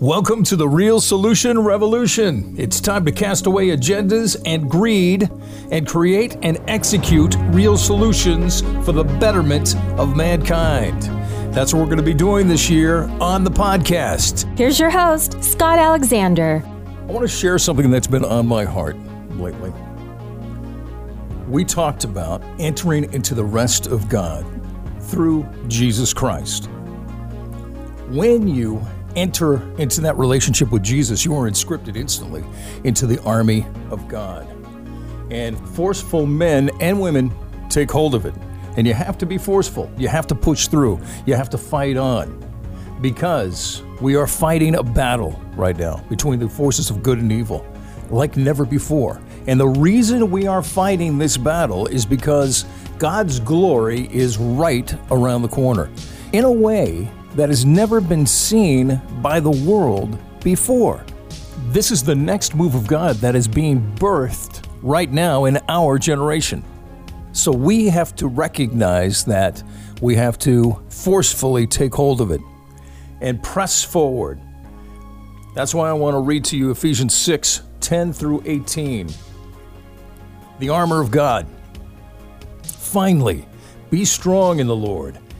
Welcome to the Real Solution Revolution. It's time to cast away agendas and greed and create and execute real solutions for the betterment of mankind. That's what we're going to be doing this year on the podcast. Here's your host, Scott Alexander. I want to share something that's been on my heart lately. We talked about entering into the rest of God through Jesus Christ. When you enter into that relationship with Jesus, you are inscripted instantly into the army of God. And forceful men and women take hold of it. And you have to be forceful. You have to push through. You have to fight on. Because we are fighting a battle right now between the forces of good and evil like never before. And the reason we are fighting this battle is because God's glory is right around the corner. In a way, that has never been seen by the world before. This is the next move of God that is being birthed right now in our generation. So we have to recognize that we have to forcefully take hold of it and press forward. That's why I want to read to you Ephesians 6 10 through 18. The armor of God. Finally, be strong in the Lord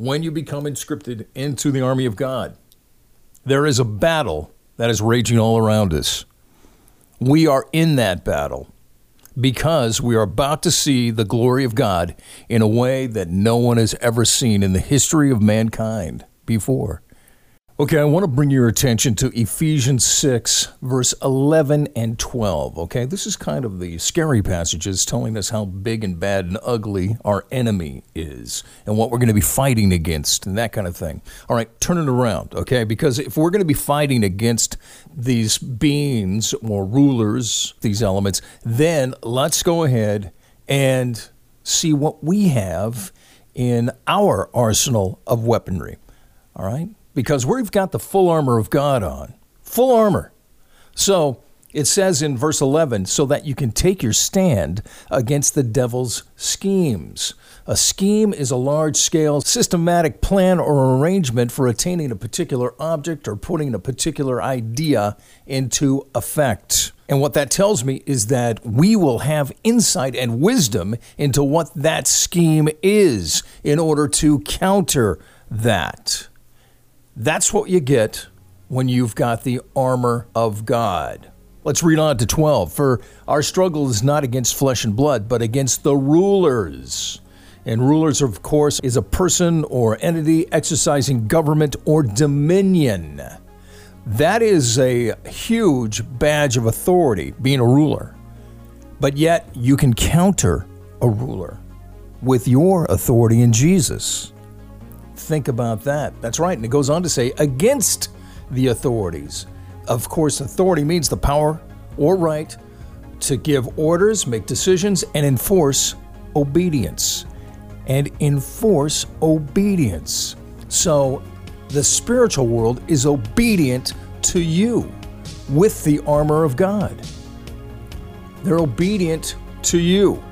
when you become inscripted into the army of God. There is a battle that is raging all around us. We are in that battle because we are about to see the glory of God in a way that no one has ever seen in the history of mankind before. Okay, I want to bring your attention to Ephesians 6, verse 11 and 12. Okay, this is kind of the scary passages telling us how big and bad and ugly our enemy is and what we're going to be fighting against and that kind of thing. All right, turn it around, okay? Because if we're going to be fighting against these beings or rulers, these elements, then let's go ahead and see what we have in our arsenal of weaponry. All right? Because we've got the full armor of God on. Full armor. So it says in verse 11, so that you can take your stand against the devil's schemes. A scheme is a large scale, systematic plan or arrangement for attaining a particular object or putting a particular idea into effect. And what that tells me is that we will have insight and wisdom into what that scheme is in order to counter that. That's what you get when you've got the armor of God. Let's read on to 12. For our struggle is not against flesh and blood, but against the rulers. And rulers, of course, is a person or entity exercising government or dominion. That is a huge badge of authority, being a ruler. But yet, you can counter a ruler with your authority in Jesus think about that. That's right. And it goes on to say, against the authorities. Of course, authority means the power or right to give orders, make decisions, and enforce obedience. And enforce obedience. So the spiritual world is obedient to you with the armor of God. they're obedient to you.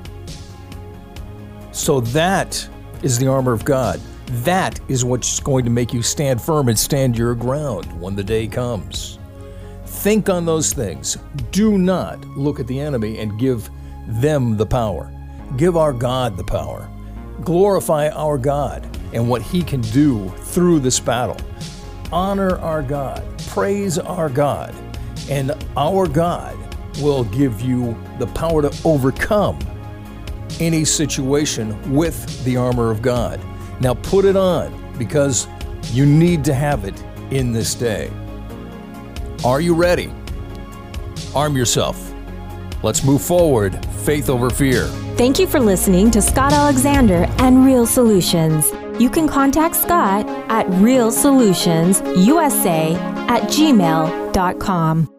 So that is the armor of God. That is what's going to make you stand firm and stand your ground when the day comes. Think on those things. Do not look at the enemy and give them the power. Give our God the power. Glorify our God and what He can do through this battle. Honor our God. Praise our God. And our God will give you the power to overcome any situation with the armor of God. Now put it on because you need to have it in this day. Are you ready? Arm yourself. Let's move forward, faith over fear. Thank you for listening to Scott Alexander and Real Solutions. You can contact Scott at realsolutionsusa at gmail.com.